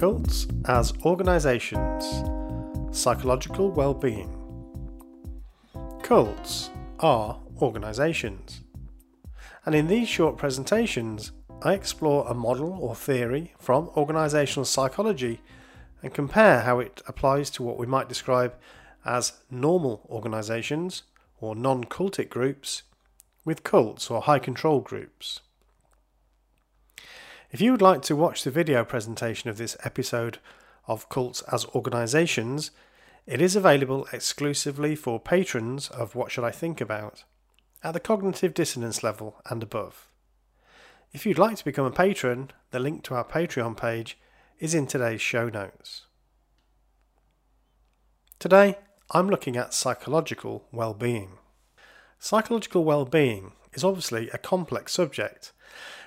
Cults as Organizations Psychological Well-Being. Cults are organizations. And in these short presentations, I explore a model or theory from organizational psychology and compare how it applies to what we might describe as normal organizations or non cultic groups with cults or high control groups. If you would like to watch the video presentation of this episode of Cults as Organizations, it is available exclusively for patrons of What Should I Think About at the cognitive dissonance level and above. If you'd like to become a patron, the link to our Patreon page is in today's show notes. Today, I'm looking at psychological well-being. Psychological well-being is obviously a complex subject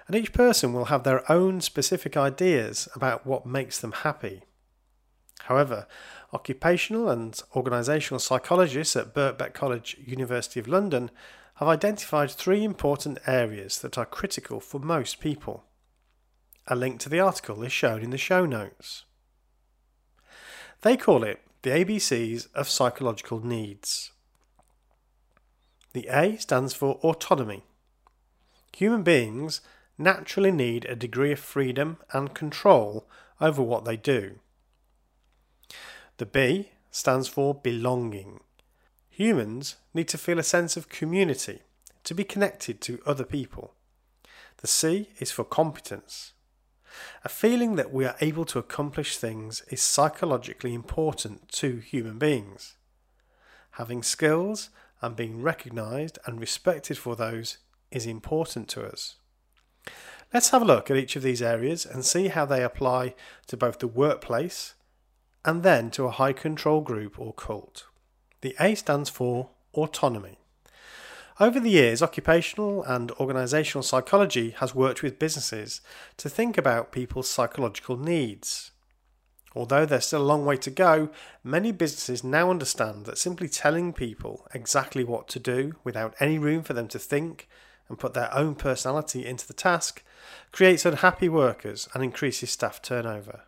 and each person will have their own specific ideas about what makes them happy. However, occupational and organisational psychologists at Birkbeck College, University of London, have identified three important areas that are critical for most people. A link to the article is shown in the show notes. They call it the ABCs of psychological needs. The A stands for autonomy. Human beings naturally need a degree of freedom and control over what they do. The B stands for belonging. Humans need to feel a sense of community, to be connected to other people. The C is for competence. A feeling that we are able to accomplish things is psychologically important to human beings. Having skills and being recognised and respected for those is important to us. Let's have a look at each of these areas and see how they apply to both the workplace and then to a high control group or cult. The A stands for autonomy. Over the years, occupational and organisational psychology has worked with businesses to think about people's psychological needs. Although there's still a long way to go, many businesses now understand that simply telling people exactly what to do without any room for them to think and put their own personality into the task creates unhappy workers and increases staff turnover.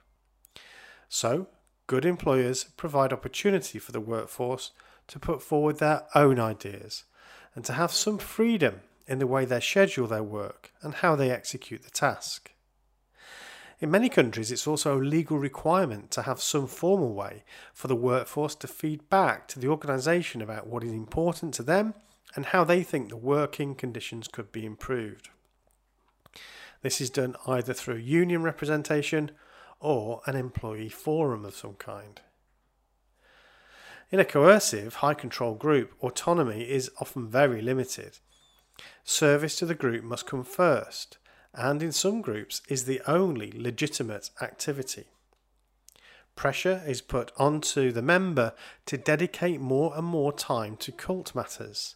So, good employers provide opportunity for the workforce to put forward their own ideas and to have some freedom in the way they schedule their work and how they execute the task. In many countries, it's also a legal requirement to have some formal way for the workforce to feed back to the organisation about what is important to them and how they think the working conditions could be improved. This is done either through union representation or an employee forum of some kind. In a coercive, high control group, autonomy is often very limited. Service to the group must come first, and in some groups is the only legitimate activity. Pressure is put onto the member to dedicate more and more time to cult matters,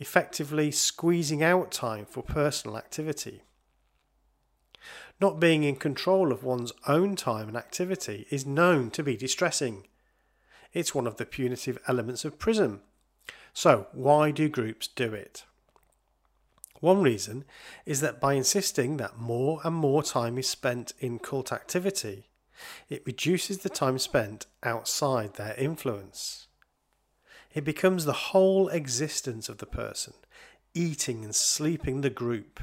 effectively squeezing out time for personal activity. Not being in control of one's own time and activity is known to be distressing. It's one of the punitive elements of prison. So, why do groups do it? One reason is that by insisting that more and more time is spent in cult activity, it reduces the time spent outside their influence. It becomes the whole existence of the person, eating and sleeping the group.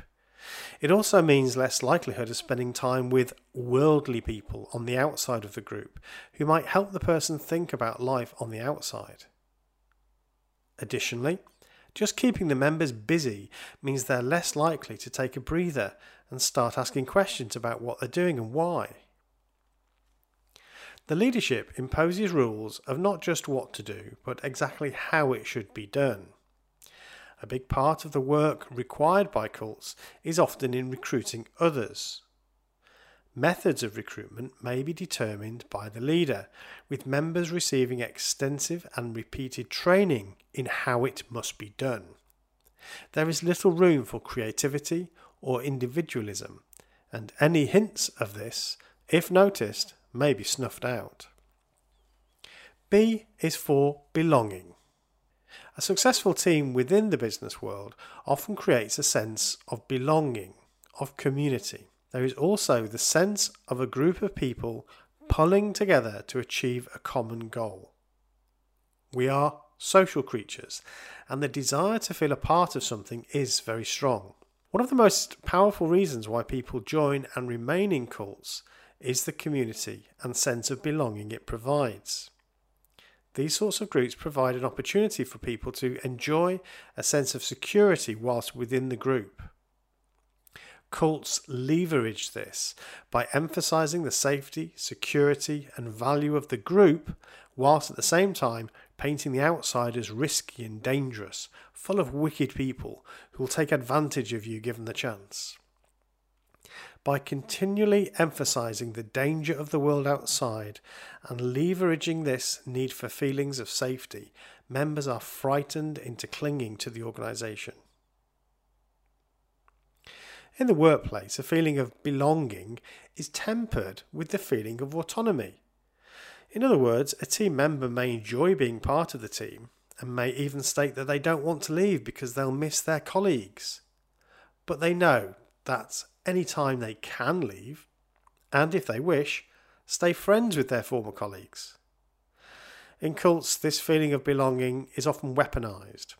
It also means less likelihood of spending time with worldly people on the outside of the group who might help the person think about life on the outside. Additionally, just keeping the members busy means they're less likely to take a breather and start asking questions about what they're doing and why. The leadership imposes rules of not just what to do, but exactly how it should be done. A big part of the work required by cults is often in recruiting others. Methods of recruitment may be determined by the leader, with members receiving extensive and repeated training in how it must be done. There is little room for creativity or individualism, and any hints of this, if noticed, may be snuffed out. B is for belonging. A successful team within the business world often creates a sense of belonging, of community. There is also the sense of a group of people pulling together to achieve a common goal. We are social creatures, and the desire to feel a part of something is very strong. One of the most powerful reasons why people join and remain in cults is the community and sense of belonging it provides. These sorts of groups provide an opportunity for people to enjoy a sense of security whilst within the group. Cults leverage this by emphasizing the safety, security, and value of the group, whilst at the same time painting the outside as risky and dangerous, full of wicked people who will take advantage of you given the chance. By continually emphasizing the danger of the world outside and leveraging this need for feelings of safety, members are frightened into clinging to the organization. In the workplace, a feeling of belonging is tempered with the feeling of autonomy. In other words, a team member may enjoy being part of the team and may even state that they don't want to leave because they'll miss their colleagues. But they know that any time they can leave, and if they wish, stay friends with their former colleagues. In cults, this feeling of belonging is often weaponized,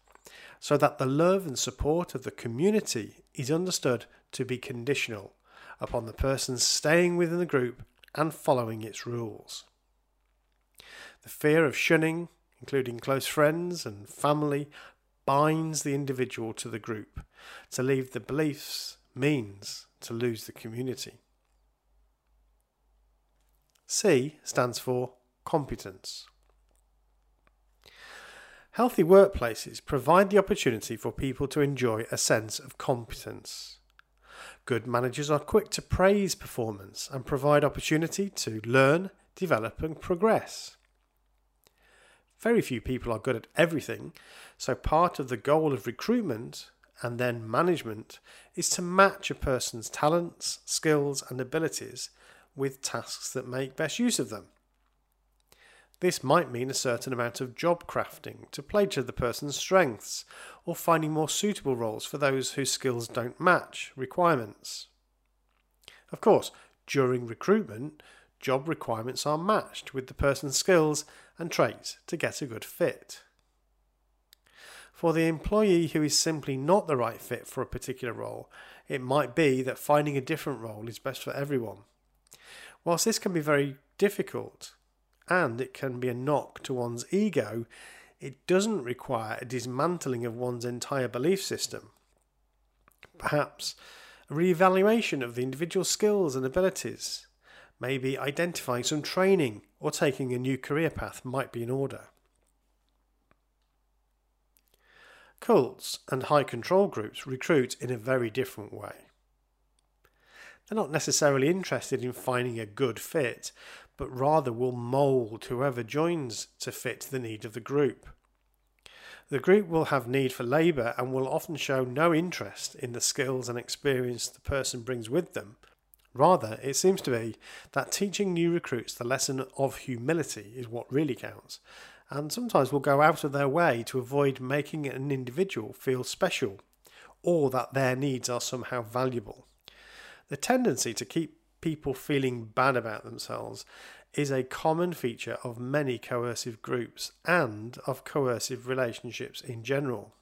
so that the love and support of the community is understood to be conditional upon the person staying within the group and following its rules. The fear of shunning, including close friends and family, binds the individual to the group. To leave the beliefs means to lose the community. C stands for competence. Healthy workplaces provide the opportunity for people to enjoy a sense of competence. Good managers are quick to praise performance and provide opportunity to learn, develop, and progress. Very few people are good at everything, so part of the goal of recruitment and then management is to match a person's talents, skills, and abilities with tasks that make best use of them. This might mean a certain amount of job crafting to play to the person's strengths, or finding more suitable roles for those whose skills don't match requirements. Of course, during recruitment, job requirements are matched with the person's skills and traits to get a good fit. For the employee who is simply not the right fit for a particular role, it might be that finding a different role is best for everyone. Whilst this can be very difficult and it can be a knock to one's ego, it doesn't require a dismantling of one's entire belief system. Perhaps a re-evaluation of the individual skills and abilities Maybe identifying some training or taking a new career path might be in order. Cults and high control groups recruit in a very different way. They're not necessarily interested in finding a good fit, but rather will mould whoever joins to fit the need of the group. The group will have need for labour and will often show no interest in the skills and experience the person brings with them, Rather, it seems to be that teaching new recruits the lesson of humility is what really counts, and sometimes will go out of their way to avoid making an individual feel special or that their needs are somehow valuable. The tendency to keep people feeling bad about themselves is a common feature of many coercive groups and of coercive relationships in general.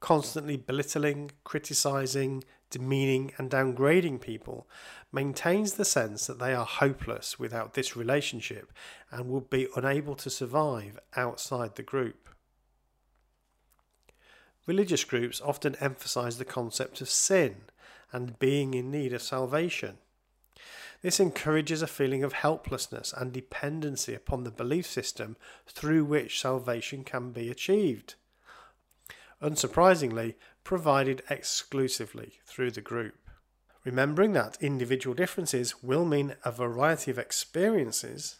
Constantly belittling, criticizing, demeaning, and downgrading people maintains the sense that they are hopeless without this relationship and will be unable to survive outside the group. Religious groups often emphasize the concept of sin and being in need of salvation. This encourages a feeling of helplessness and dependency upon the belief system through which salvation can be achieved unsurprisingly, provided exclusively through the group. Remembering that individual differences will mean a variety of experiences,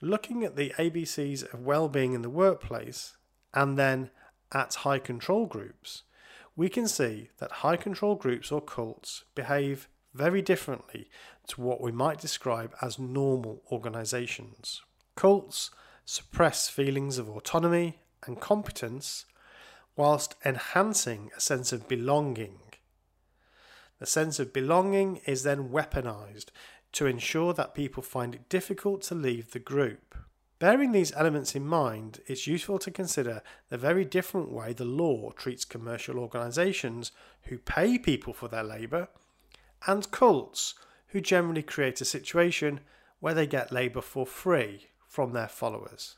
looking at the ABCs of well-being in the workplace and then at high control groups, we can see that high control groups or cults behave very differently to what we might describe as normal organizations. Cults suppress feelings of autonomy and competence whilst enhancing a sense of belonging. The sense of belonging is then weaponized to ensure that people find it difficult to leave the group. Bearing these elements in mind, it's useful to consider the very different way the law treats commercial organisations who pay people for their labour and cults who generally create a situation where they get labour for free from their followers.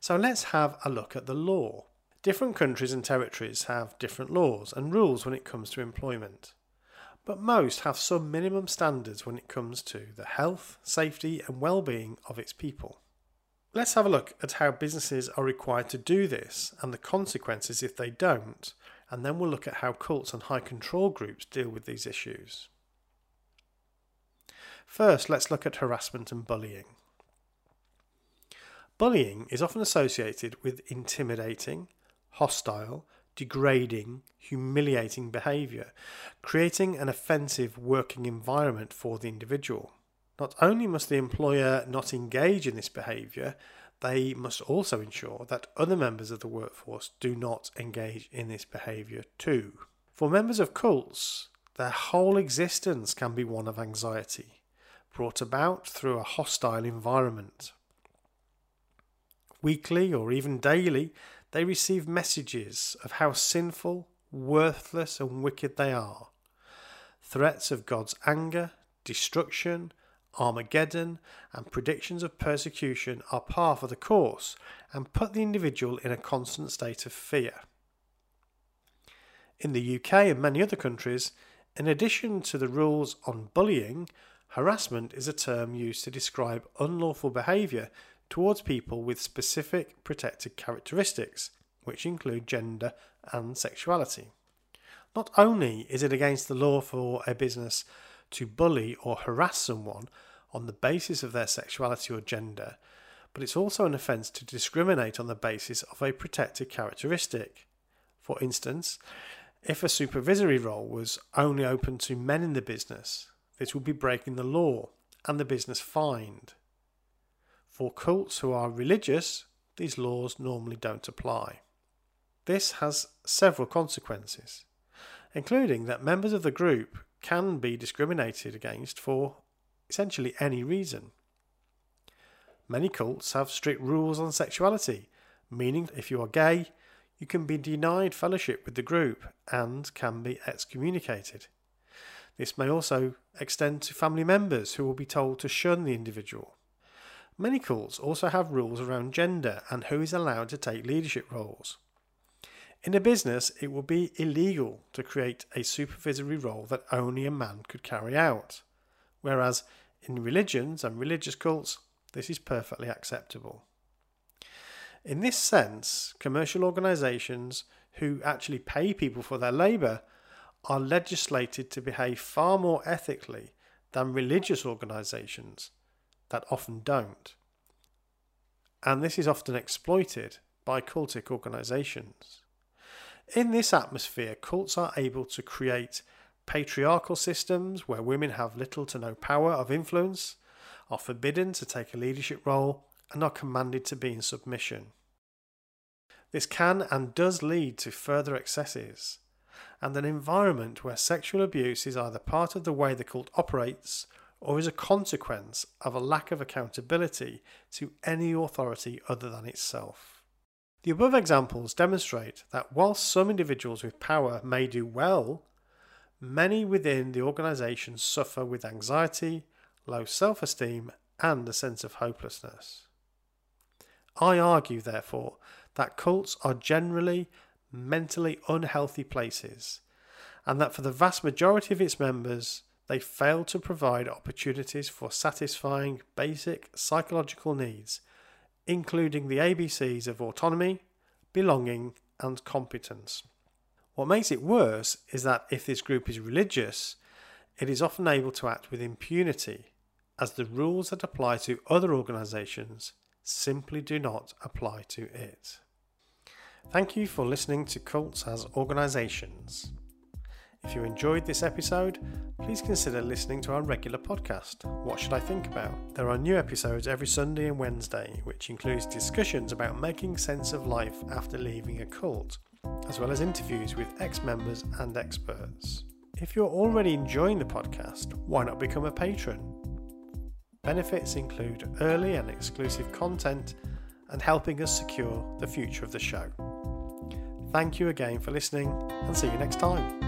So let's have a look at the law. Different countries and territories have different laws and rules when it comes to employment, but most have some minimum standards when it comes to the health, safety, and well-being of its people. Let's have a look at how businesses are required to do this and the consequences if they don't, and then we'll look at how cults and high control groups deal with these issues. First, let's look at harassment and bullying. Bullying is often associated with intimidating, hostile, degrading, humiliating behaviour, creating an offensive working environment for the individual. Not only must the employer not engage in this behaviour, they must also ensure that other members of the workforce do not engage in this behaviour too. For members of cults, their whole existence can be one of anxiety, brought about through a hostile environment. Weekly or even daily, they receive messages of how sinful, worthless, and wicked they are. Threats of God's anger, destruction, Armageddon, and predictions of persecution are par for the course and put the individual in a constant state of fear. In the UK and many other countries, in addition to the rules on bullying, harassment is a term used to describe unlawful behaviour towards people with specific protected characteristics, which include gender and sexuality. Not only is it against the law for a business to bully or harass someone on the basis of their sexuality or gender, but it's also an offence to discriminate on the basis of a protected characteristic. For instance, if a supervisory role was only open to men in the business, this would be breaking the law and the business fined. For cults who are religious, these laws normally don't apply. This has several consequences, including that members of the group can be discriminated against for essentially any reason. Many cults have strict rules on sexuality, meaning if you are gay, you can be denied fellowship with the group and can be excommunicated. This may also extend to family members who will be told to shun the individual. Many cults also have rules around gender and who is allowed to take leadership roles. In a business, it would be illegal to create a supervisory role that only a man could carry out, whereas in religions and religious cults, this is perfectly acceptable. In this sense, commercial organisations who actually pay people for their labour are legislated to behave far more ethically than religious organisations that often don't. And this is often exploited by cultic organisations. In this atmosphere, cults are able to create patriarchal systems where women have little to no power of influence, are forbidden to take a leadership role, and are commanded to be in submission. This can and does lead to further excesses, and an environment where sexual abuse is either part of the way the cult operates or is a consequence of a lack of accountability to any authority other than itself. The above examples demonstrate that whilst some individuals with power may do well, many within the organisation suffer with anxiety, low self esteem, and a sense of hopelessness. I argue, therefore, that cults are generally mentally unhealthy places, and that for the vast majority of its members, they fail to provide opportunities for satisfying basic psychological needs, including the ABCs of autonomy, belonging, and competence. What makes it worse is that if this group is religious, it is often able to act with impunity, as the rules that apply to other organisations simply do not apply to it. Thank you for listening to Cults as Organisations. If you enjoyed this episode, please consider listening to our regular podcast, What Should I Think About? There are new episodes every Sunday and Wednesday, which includes discussions about making sense of life after leaving a cult, as well as interviews with ex members and experts. If you're already enjoying the podcast, why not become a patron? Benefits include early and exclusive content and helping us secure the future of the show. Thank you again for listening and see you next time.